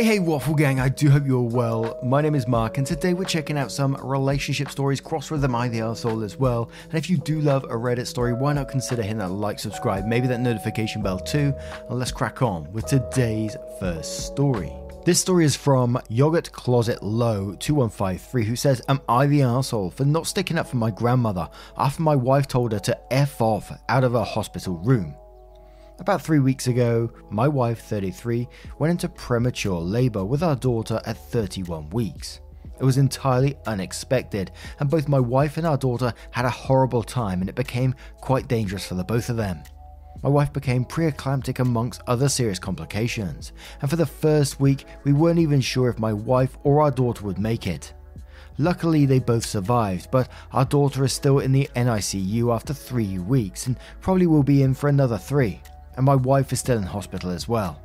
Hey, hey, Waffle Gang, I do hope you're well. My name is Mark, and today we're checking out some relationship stories crossed with Am I the Arsehole as well. And if you do love a Reddit story, why not consider hitting that like, subscribe, maybe that notification bell too, and let's crack on with today's first story. This story is from Yogurt Closet Low 2153, who says, Am I the asshole for not sticking up for my grandmother after my wife told her to F off out of her hospital room? About three weeks ago, my wife, 33, went into premature labour with our daughter at 31 weeks. It was entirely unexpected, and both my wife and our daughter had a horrible time, and it became quite dangerous for the both of them. My wife became preeclamptic amongst other serious complications, and for the first week, we weren't even sure if my wife or our daughter would make it. Luckily, they both survived, but our daughter is still in the NICU after three weeks and probably will be in for another three and my wife is still in hospital as well.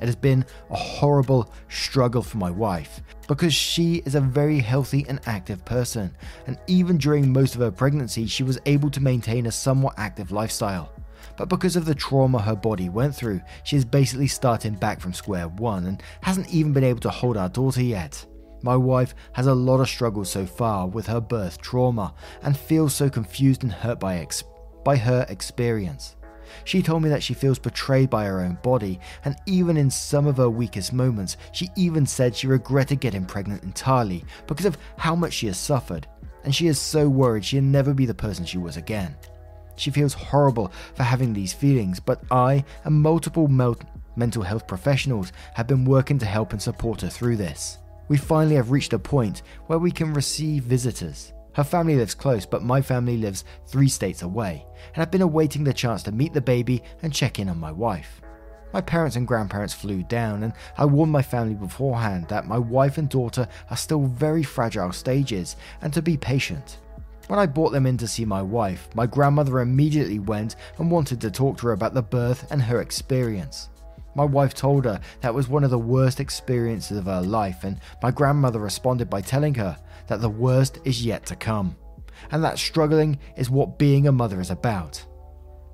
It has been a horrible struggle for my wife because she is a very healthy and active person, and even during most of her pregnancy, she was able to maintain a somewhat active lifestyle. But because of the trauma her body went through, she is basically starting back from square one and hasn't even been able to hold our daughter yet. My wife has a lot of struggles so far with her birth trauma and feels so confused and hurt by, ex- by her experience. She told me that she feels betrayed by her own body, and even in some of her weakest moments, she even said she regretted getting pregnant entirely because of how much she has suffered, and she is so worried she'll never be the person she was again. She feels horrible for having these feelings, but I and multiple mel- mental health professionals have been working to help and support her through this. We finally have reached a point where we can receive visitors. Her family lives close, but my family lives three states away, and I've been awaiting the chance to meet the baby and check in on my wife. My parents and grandparents flew down, and I warned my family beforehand that my wife and daughter are still very fragile stages and to be patient. When I brought them in to see my wife, my grandmother immediately went and wanted to talk to her about the birth and her experience. My wife told her that was one of the worst experiences of her life, and my grandmother responded by telling her that the worst is yet to come, and that struggling is what being a mother is about.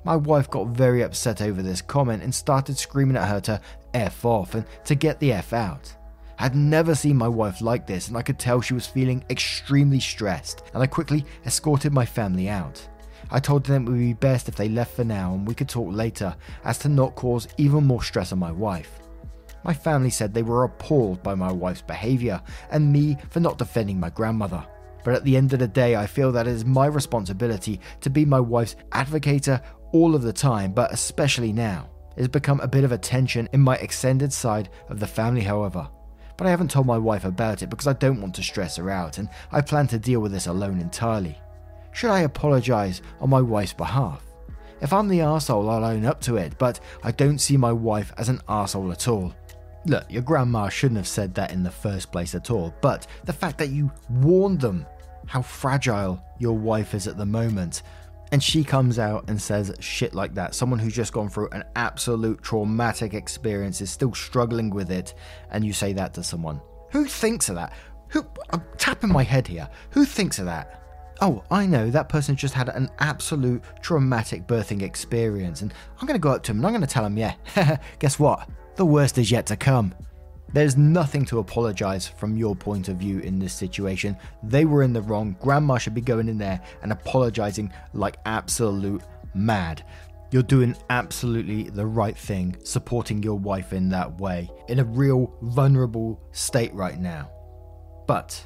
My wife got very upset over this comment and started screaming at her to F off and to get the F out. I'd never seen my wife like this, and I could tell she was feeling extremely stressed, and I quickly escorted my family out. I told them it would be best if they left for now and we could talk later, as to not cause even more stress on my wife. My family said they were appalled by my wife's behaviour and me for not defending my grandmother. But at the end of the day, I feel that it is my responsibility to be my wife's advocator all of the time, but especially now. It has become a bit of a tension in my extended side of the family, however. But I haven't told my wife about it because I don't want to stress her out, and I plan to deal with this alone entirely. Should I apologise on my wife's behalf? If I'm the arsehole, I'll own up to it, but I don't see my wife as an arsehole at all. Look, your grandma shouldn't have said that in the first place at all, but the fact that you warned them how fragile your wife is at the moment, and she comes out and says shit like that, someone who's just gone through an absolute traumatic experience is still struggling with it, and you say that to someone. Who thinks of that? Who, I'm tapping my head here. Who thinks of that? Oh, I know, that person just had an absolute traumatic birthing experience, and I'm going to go up to him and I'm going to tell him, yeah, guess what? The worst is yet to come. There's nothing to apologize from your point of view in this situation. They were in the wrong. Grandma should be going in there and apologizing like absolute mad. You're doing absolutely the right thing, supporting your wife in that way, in a real vulnerable state right now. But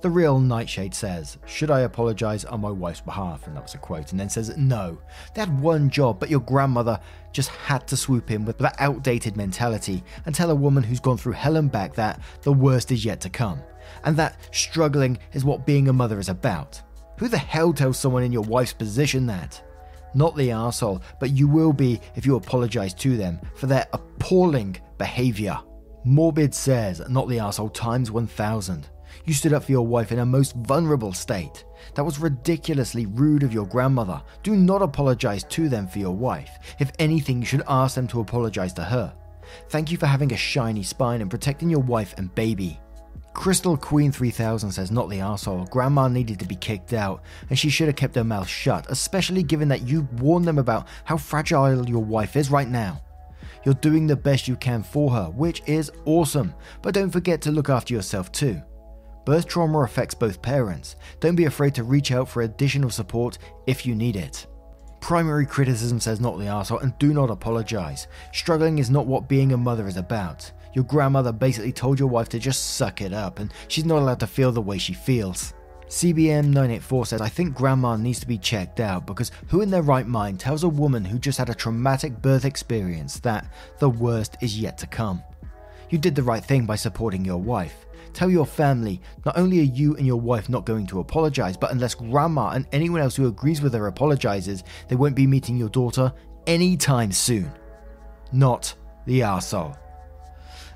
the real Nightshade says, Should I apologise on my wife's behalf? And that was a quote. And then says, No. They had one job, but your grandmother just had to swoop in with that outdated mentality and tell a woman who's gone through hell and back that the worst is yet to come. And that struggling is what being a mother is about. Who the hell tells someone in your wife's position that? not the asshole, but you will be if you apologize to them for their appalling behavior. Morbid says, not the asshole times 1000. You stood up for your wife in a most vulnerable state. That was ridiculously rude of your grandmother. Do not apologize to them for your wife. If anything, you should ask them to apologize to her. Thank you for having a shiny spine and protecting your wife and baby. Crystal Queen 3000 says, Not the asshole. Grandma needed to be kicked out, and she should have kept her mouth shut, especially given that you warned them about how fragile your wife is right now. You're doing the best you can for her, which is awesome, but don't forget to look after yourself too. Birth trauma affects both parents. Don't be afraid to reach out for additional support if you need it. Primary criticism says not the arsehole and do not apologize. Struggling is not what being a mother is about. Your grandmother basically told your wife to just suck it up and she's not allowed to feel the way she feels. CBM984 says, I think grandma needs to be checked out because who in their right mind tells a woman who just had a traumatic birth experience that the worst is yet to come? You did the right thing by supporting your wife. Tell your family not only are you and your wife not going to apologize, but unless grandma and anyone else who agrees with her apologizes, they won't be meeting your daughter anytime soon. Not the arsehole.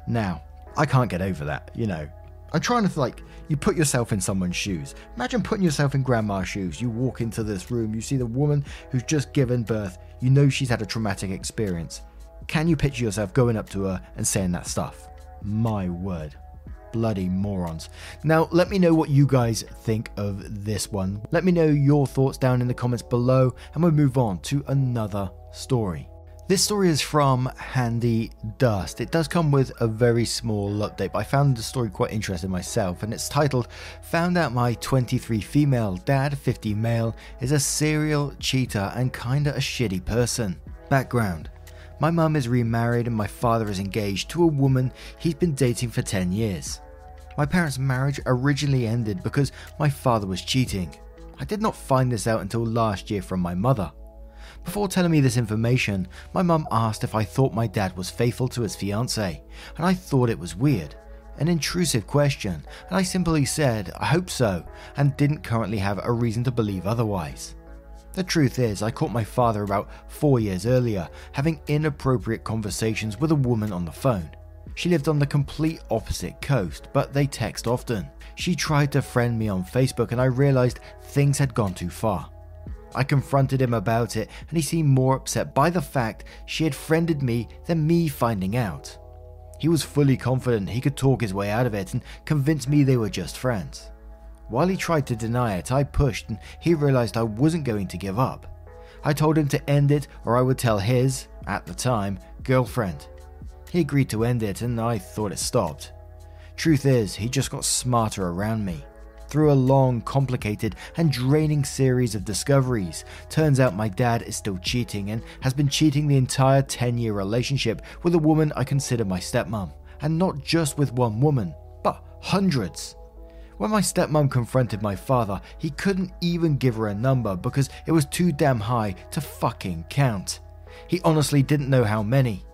Now, I can't get over that, you know. I'm trying to like you put yourself in someone's shoes. Imagine putting yourself in grandma's shoes. You walk into this room, you see the woman who's just given birth, you know she's had a traumatic experience. Can you picture yourself going up to her and saying that stuff? My word. Bloody morons. Now, let me know what you guys think of this one. Let me know your thoughts down in the comments below, and we'll move on to another story. This story is from Handy Dust. It does come with a very small update, but I found the story quite interesting myself, and it's titled Found Out My 23 Female Dad, 50 Male, is a Serial Cheater and Kinda a Shitty Person. Background My mum is remarried, and my father is engaged to a woman he's been dating for 10 years. My parents' marriage originally ended because my father was cheating. I did not find this out until last year from my mother. Before telling me this information, my mum asked if I thought my dad was faithful to his fiancée, and I thought it was weird. An intrusive question, and I simply said, I hope so, and didn't currently have a reason to believe otherwise. The truth is, I caught my father about four years earlier having inappropriate conversations with a woman on the phone. She lived on the complete opposite coast, but they text often. She tried to friend me on Facebook, and I realized things had gone too far. I confronted him about it, and he seemed more upset by the fact she had friended me than me finding out. He was fully confident he could talk his way out of it and convince me they were just friends. While he tried to deny it, I pushed and he realized I wasn't going to give up. I told him to end it or I would tell his, at the time, girlfriend. He agreed to end it and I thought it stopped. Truth is, he just got smarter around me through a long, complicated, and draining series of discoveries. Turns out my dad is still cheating and has been cheating the entire 10 year relationship with a woman I consider my stepmom. And not just with one woman, but hundreds. When my stepmom confronted my father, he couldn't even give her a number because it was too damn high to fucking count. He honestly didn't know how many.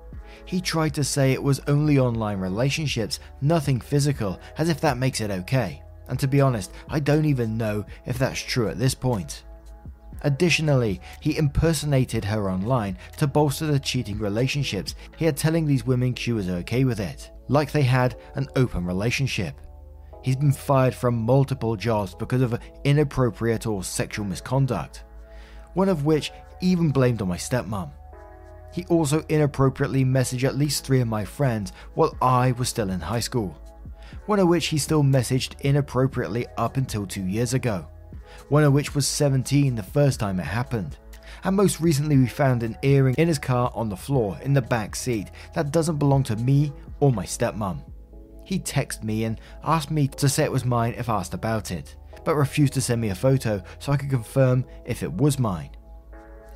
He tried to say it was only online relationships, nothing physical, as if that makes it okay and to be honest, I don't even know if that's true at this point. Additionally, he impersonated her online to bolster the cheating relationships he had telling these women she was okay with it, like they had an open relationship. He's been fired from multiple jobs because of inappropriate or sexual misconduct, one of which even blamed on my stepmom. He also inappropriately messaged at least three of my friends while I was still in high school one of which he still messaged inappropriately up until two years ago, one of which was 17 the first time it happened. And most recently, we found an earring in his car on the floor in the back seat that doesn't belong to me or my stepmom. He texted me and asked me to say it was mine if asked about it, but refused to send me a photo so I could confirm if it was mine.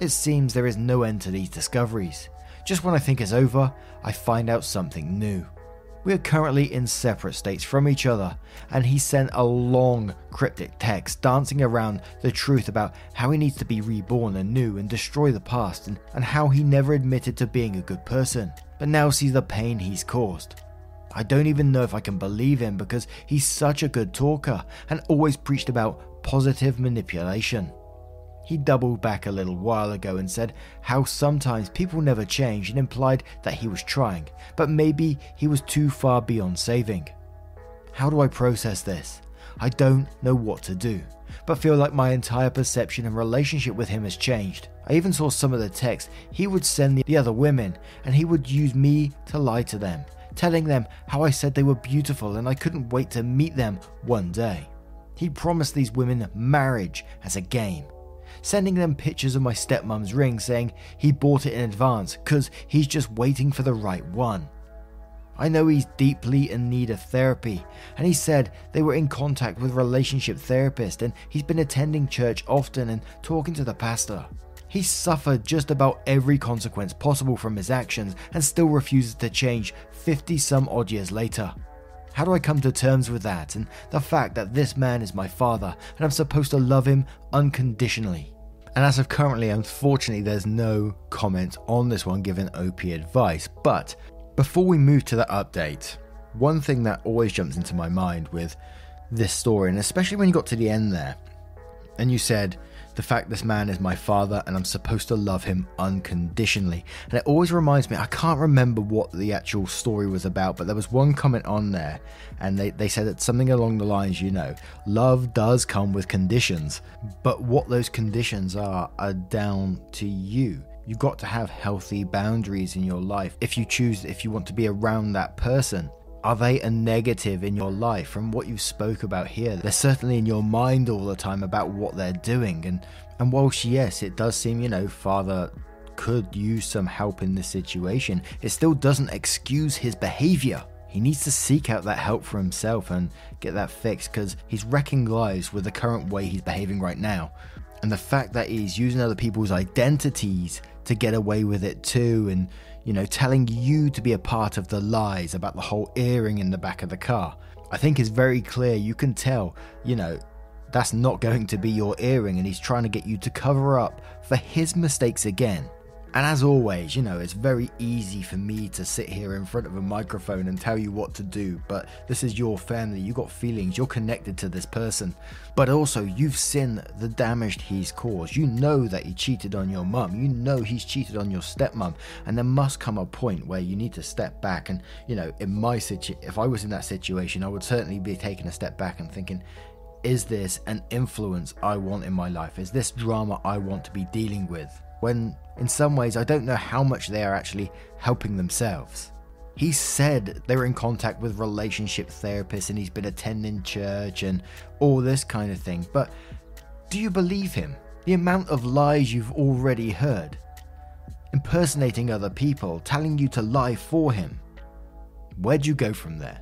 It seems there is no end to these discoveries. Just when I think it's over, I find out something new. We are currently in separate states from each other, and he sent a long, cryptic text dancing around the truth about how he needs to be reborn anew and destroy the past, and, and how he never admitted to being a good person, but now sees the pain he's caused. I don't even know if I can believe him because he's such a good talker and always preached about positive manipulation. He doubled back a little while ago and said how sometimes people never change and implied that he was trying, but maybe he was too far beyond saving. How do I process this? I don't know what to do, but feel like my entire perception and relationship with him has changed. I even saw some of the texts he would send the other women, and he would use me to lie to them, telling them how I said they were beautiful and I couldn't wait to meet them one day. He promised these women marriage as a game, sending them pictures of my stepmom's ring saying he bought it in advance because he's just waiting for the right one. I know he's deeply in need of therapy, and he said they were in contact with relationship therapist and he's been attending church often and talking to the pastor. He suffered just about every consequence possible from his actions and still refuses to change 50 some odd years later. How do I come to terms with that and the fact that this man is my father and I'm supposed to love him unconditionally? And as of currently, unfortunately, there's no comment on this one given OP advice, but before we move to the update, one thing that always jumps into my mind with this story, and especially when you got to the end there, and you said, the fact this man is my father and I'm supposed to love him unconditionally. And it always reminds me, I can't remember what the actual story was about, but there was one comment on there and they, they said that something along the lines, you know, love does come with conditions, but what those conditions are are down to you. You've got to have healthy boundaries in your life if you choose, if you want to be around that person. Are they a negative in your life from what you've spoke about here? They're certainly in your mind all the time about what they're doing. And, and whilst, yes, it does seem, you know, Father could use some help in this situation, it still doesn't excuse his behavior. He needs to seek out that help for himself and get that fixed because he's wrecking lives with the current way he's behaving right now. And the fact that he's using other people's identities to get away with it too, and you know, telling you to be a part of the lies about the whole earring in the back of the car. I think is very clear. You can tell, you know, that's not going to be your earring, and he's trying to get you to cover up for his mistakes again. And as always, you know, it's very easy for me to sit here in front of a microphone and tell you what to do, but this is your family, you got feelings, you're connected to this person. But also, you've seen the damage he's caused. You know that he cheated on your mum, you know he's cheated on your stepmom, and there must come a point where you need to step back. And, you know, in my situation, if I was in that situation, I would certainly be taking a step back and thinking, is this an influence I want in my life? Is this drama I want to be dealing with? When in some ways I don't know how much they are actually helping themselves. He said they were in contact with relationship therapists and he's been attending church and all this kind of thing, but do you believe him? The amount of lies you've already heard. Impersonating other people, telling you to lie for him. Where'd you go from there?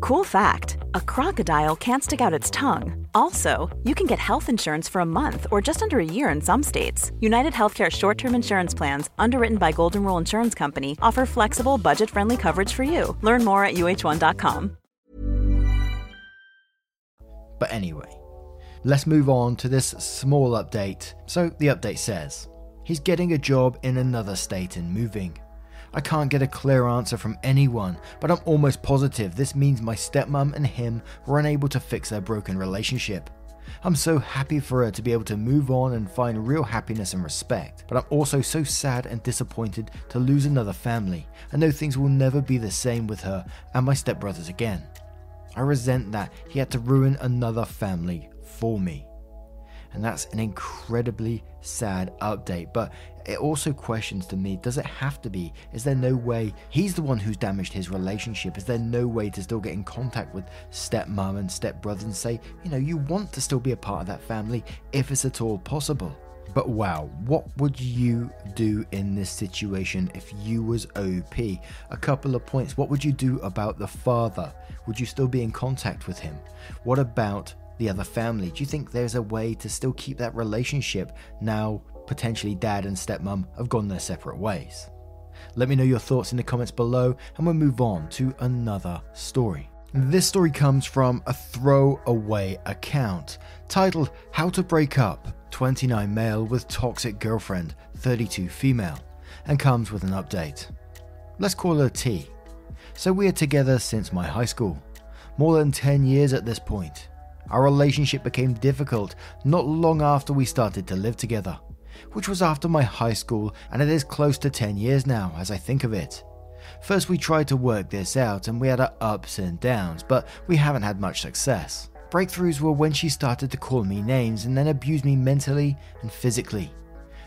Cool fact a crocodile can't stick out its tongue. Also, you can get health insurance for a month or just under a year in some states. United Healthcare short term insurance plans, underwritten by Golden Rule Insurance Company, offer flexible, budget friendly coverage for you. Learn more at uh1.com. But anyway, let's move on to this small update. So, the update says he's getting a job in another state and moving. I can't get a clear answer from anyone, but I'm almost positive this means my stepmom and him were unable to fix their broken relationship. I'm so happy for her to be able to move on and find real happiness and respect, but I'm also so sad and disappointed to lose another family and know things will never be the same with her and my stepbrothers again. I resent that he had to ruin another family for me. And that's an incredibly sad update. But it also questions to me does it have to be? Is there no way he's the one who's damaged his relationship? Is there no way to still get in contact with stepmom and stepbrother and say, you know, you want to still be a part of that family if it's at all possible? But wow, what would you do in this situation if you was OP? A couple of points. What would you do about the father? Would you still be in contact with him? What about the other family? Do you think there's a way to still keep that relationship now potentially dad and stepmom have gone their separate ways? Let me know your thoughts in the comments below and we'll move on to another story. This story comes from a throwaway account titled How to Break Up 29 Male with Toxic Girlfriend, 32 Female, and comes with an update. Let's call her T. So we are together since my high school, more than 10 years at this point. Our relationship became difficult not long after we started to live together, which was after my high school, and it is close to 10 years now as I think of it. First, we tried to work this out and we had our ups and downs, but we haven't had much success. Breakthroughs were when she started to call me names and then abuse me mentally and physically.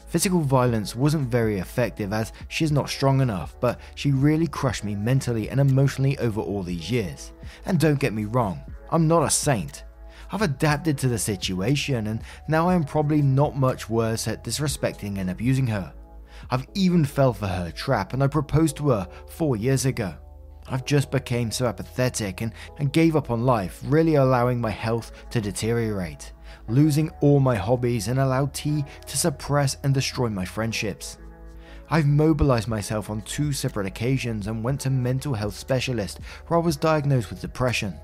Physical violence wasn't very effective as she's not strong enough, but she really crushed me mentally and emotionally over all these years. And don't get me wrong, I'm not a saint. I've adapted to the situation and now I am probably not much worse at disrespecting and abusing her. I've even fell for her trap and I proposed to her four years ago. I've just became so apathetic and, and gave up on life, really allowing my health to deteriorate, losing all my hobbies and allowed T to suppress and destroy my friendships. I've mobilized myself on two separate occasions and went to mental health specialist where I was diagnosed with depression.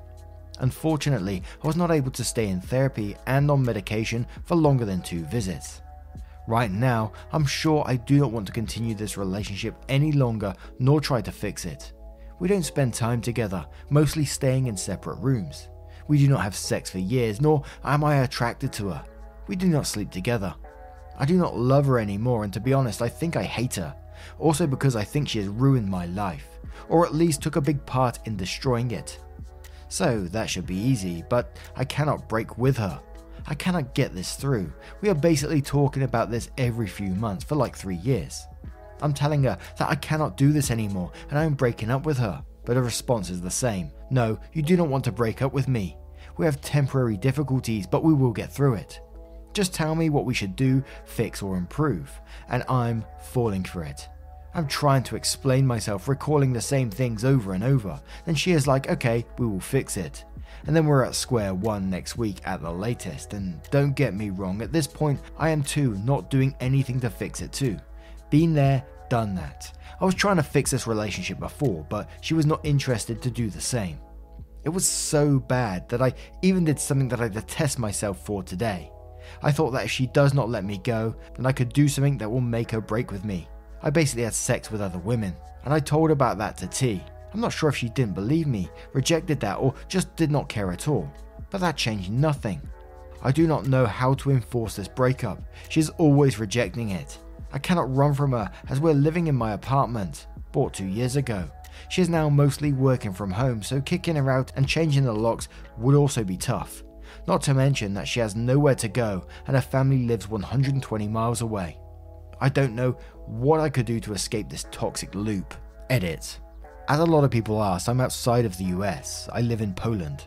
Unfortunately, I was not able to stay in therapy and on medication for longer than two visits. Right now, I'm sure I do not want to continue this relationship any longer nor try to fix it. We don't spend time together, mostly staying in separate rooms. We do not have sex for years, nor am I attracted to her. We do not sleep together. I do not love her anymore, and to be honest, I think I hate her. Also, because I think she has ruined my life, or at least took a big part in destroying it. So that should be easy, but I cannot break with her. I cannot get this through. We are basically talking about this every few months for like three years. I'm telling her that I cannot do this anymore and I am breaking up with her, but her response is the same. No, you do not want to break up with me. We have temporary difficulties, but we will get through it. Just tell me what we should do, fix, or improve, and I'm falling for it. I'm trying to explain myself, recalling the same things over and over. Then she is like, okay, we will fix it and then we're at square one next week at the latest. And don't get me wrong, at this point, I am too not doing anything to fix it too. Been there, done that. I was trying to fix this relationship before, but she was not interested to do the same. It was so bad that I even did something that I detest myself for today. I thought that if she does not let me go, then I could do something that will make her break with me. I basically had sex with other women, and I told about that to T. I'm not sure if she didn't believe me, rejected that, or just did not care at all. But that changed nothing. I do not know how to enforce this breakup. She is always rejecting it. I cannot run from her as we're living in my apartment, bought two years ago. She is now mostly working from home, so kicking her out and changing the locks would also be tough. Not to mention that she has nowhere to go and her family lives 120 miles away. I don't know what I could do to escape this toxic loop. Edit. As a lot of people ask, I'm outside of the US. I live in Poland.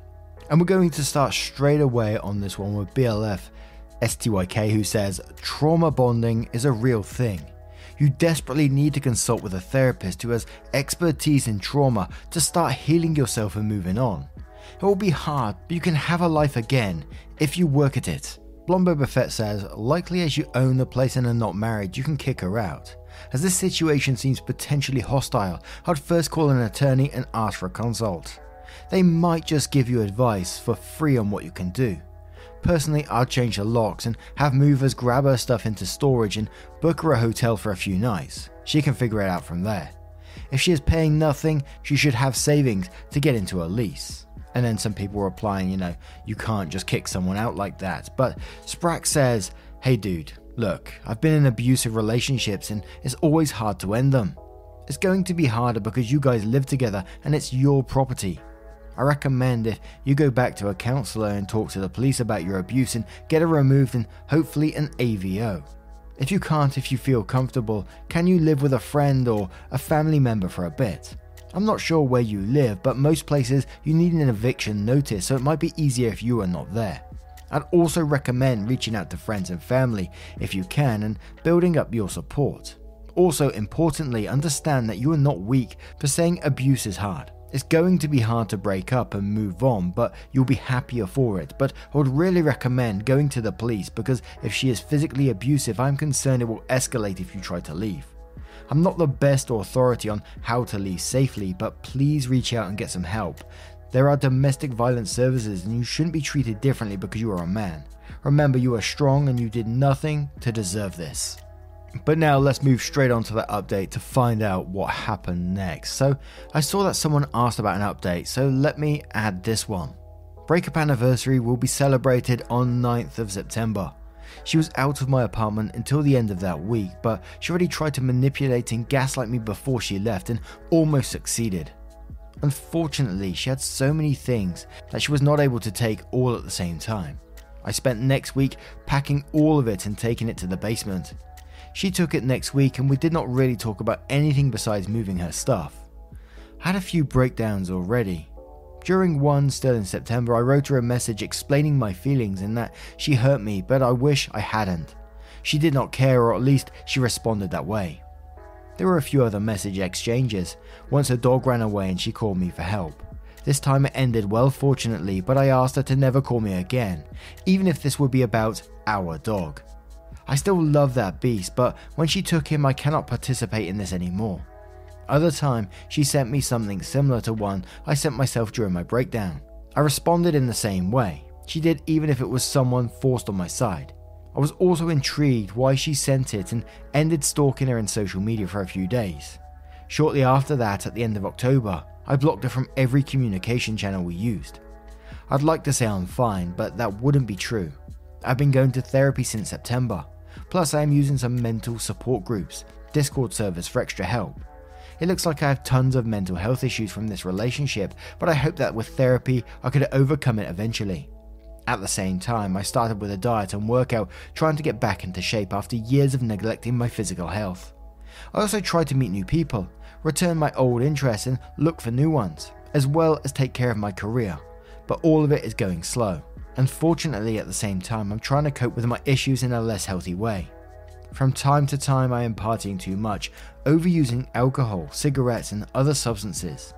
And we're going to start straight away on this one with BLF STYK, who says trauma bonding is a real thing. You desperately need to consult with a therapist who has expertise in trauma to start healing yourself and moving on. It will be hard, but you can have a life again if you work at it. Blonde Boba says, likely as you own the place and are not married, you can kick her out. As this situation seems potentially hostile, I'd first call an attorney and ask for a consult. They might just give you advice for free on what you can do. Personally, I'd change the locks and have movers grab her stuff into storage and book her a hotel for a few nights. She can figure it out from there. If she is paying nothing, she should have savings to get into a lease. And then some people were replying, you know, you can't just kick someone out like that. But Sprack says, hey dude, Look, I've been in abusive relationships and it's always hard to end them. It's going to be harder because you guys live together and it's your property. I recommend if you go back to a counselor and talk to the police about your abuse and get it removed and hopefully an AVO. If you can't, if you feel comfortable, can you live with a friend or a family member for a bit? I'm not sure where you live, but most places you need an eviction notice, so it might be easier if you are not there. I'd also recommend reaching out to friends and family if you can and building up your support. Also, importantly, understand that you are not weak for saying abuse is hard. It's going to be hard to break up and move on, but you'll be happier for it. But I would really recommend going to the police because if she is physically abusive, I'm concerned it will escalate if you try to leave. I'm not the best authority on how to leave safely, but please reach out and get some help. There are domestic violence services, and you shouldn't be treated differently because you are a man. Remember, you are strong and you did nothing to deserve this. But now let's move straight on to that update to find out what happened next. So, I saw that someone asked about an update, so let me add this one. Breakup anniversary will be celebrated on 9th of September. She was out of my apartment until the end of that week, but she already tried to manipulate and gaslight me before she left and almost succeeded. Unfortunately, she had so many things that she was not able to take all at the same time. I spent next week packing all of it and taking it to the basement. She took it next week and we did not really talk about anything besides moving her stuff. I had a few breakdowns already. During one still in September, I wrote her a message explaining my feelings and that she hurt me, but I wish I hadn't. She did not care, or at least she responded that way. There were a few other message exchanges. Once her dog ran away and she called me for help. This time it ended well, fortunately, but I asked her to never call me again, even if this would be about our dog. I still love that beast, but when she took him, I cannot participate in this anymore. Other time, she sent me something similar to one I sent myself during my breakdown. I responded in the same way. She did even if it was someone forced on my side. I was also intrigued why she sent it and ended stalking her in social media for a few days. Shortly after that, at the end of October, I blocked her from every communication channel we used. I'd like to say I'm fine, but that wouldn't be true. I've been going to therapy since September. Plus, I am using some mental support groups, Discord servers for extra help. It looks like I have tons of mental health issues from this relationship, but I hope that with therapy I could overcome it eventually. At the same time, I started with a diet and workout, trying to get back into shape after years of neglecting my physical health. I also tried to meet new people, return my old interests, and look for new ones, as well as take care of my career. But all of it is going slow. Unfortunately, at the same time, I'm trying to cope with my issues in a less healthy way. From time to time, I am partying too much, overusing alcohol, cigarettes, and other substances.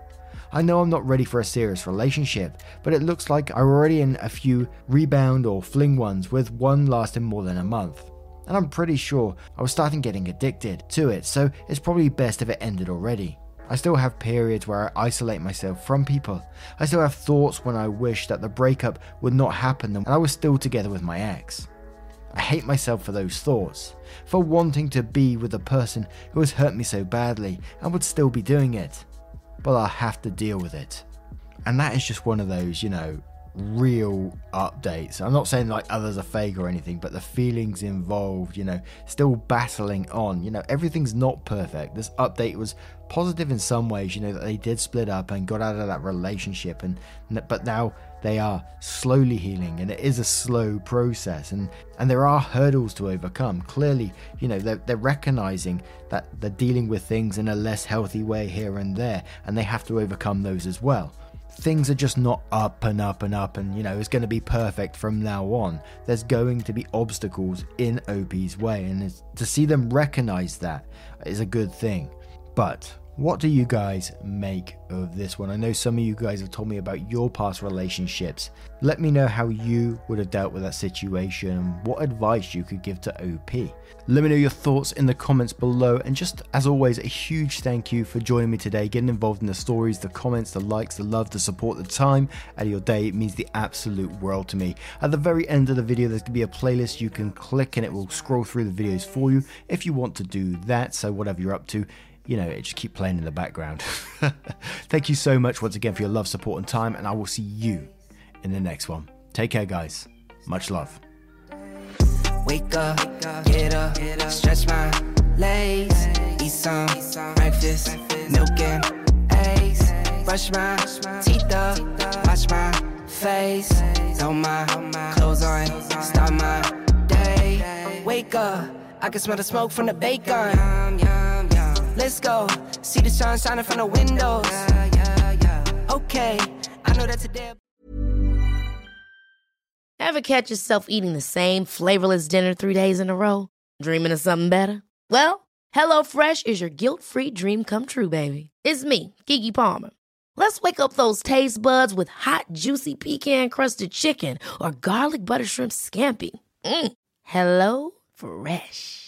I know I'm not ready for a serious relationship, but it looks like I'm already in a few rebound or fling ones, with one lasting more than a month. And I'm pretty sure I was starting getting addicted to it, so it's probably best if it ended already. I still have periods where I isolate myself from people. I still have thoughts when I wish that the breakup would not happen and I was still together with my ex. I hate myself for those thoughts, for wanting to be with the person who has hurt me so badly and would still be doing it. But I'll have to deal with it. And that is just one of those, you know, real updates. I'm not saying like others are fake or anything, but the feelings involved, you know, still battling on. You know, everything's not perfect. This update was positive in some ways, you know, that they did split up and got out of that relationship and but now they are slowly healing and it is a slow process and and there are hurdles to overcome. Clearly you know they're, they're recognizing that they're dealing with things in a less healthy way here and there and they have to overcome those as well. Things are just not up and up and up and you know it's going to be perfect from now on. There's going to be obstacles in op's way and to see them recognize that is a good thing. But what do you guys make of this one? I know some of you guys have told me about your past relationships. Let me know how you would have dealt with that situation and what advice you could give to OP. Let me know your thoughts in the comments below. And just as always, a huge thank you for joining me today, getting involved in the stories, the comments, the likes, the love, the support, the time out of your day. It means the absolute world to me. At the very end of the video, there's going to be a playlist you can click and it will scroll through the videos for you if you want to do that. So, whatever you're up to, you know, it just keep playing in the background. Thank you so much once again for your love, support, and time, and I will see you in the next one. Take care, guys. Much love. Wake up, get up, stretch my legs, eat some breakfast, milk and eggs, brush my teeth up, wash my face, throw my clothes on, start my day. Wake up, I can smell the smoke from the bacon. Let's go. See the sun shining from the windows. Okay, I know that today. Ever catch yourself eating the same flavorless dinner three days in a row? Dreaming of something better? Well, HelloFresh is your guilt free dream come true, baby. It's me, Keke Palmer. Let's wake up those taste buds with hot, juicy pecan crusted chicken or garlic butter shrimp scampi. Mm. Hello Fresh.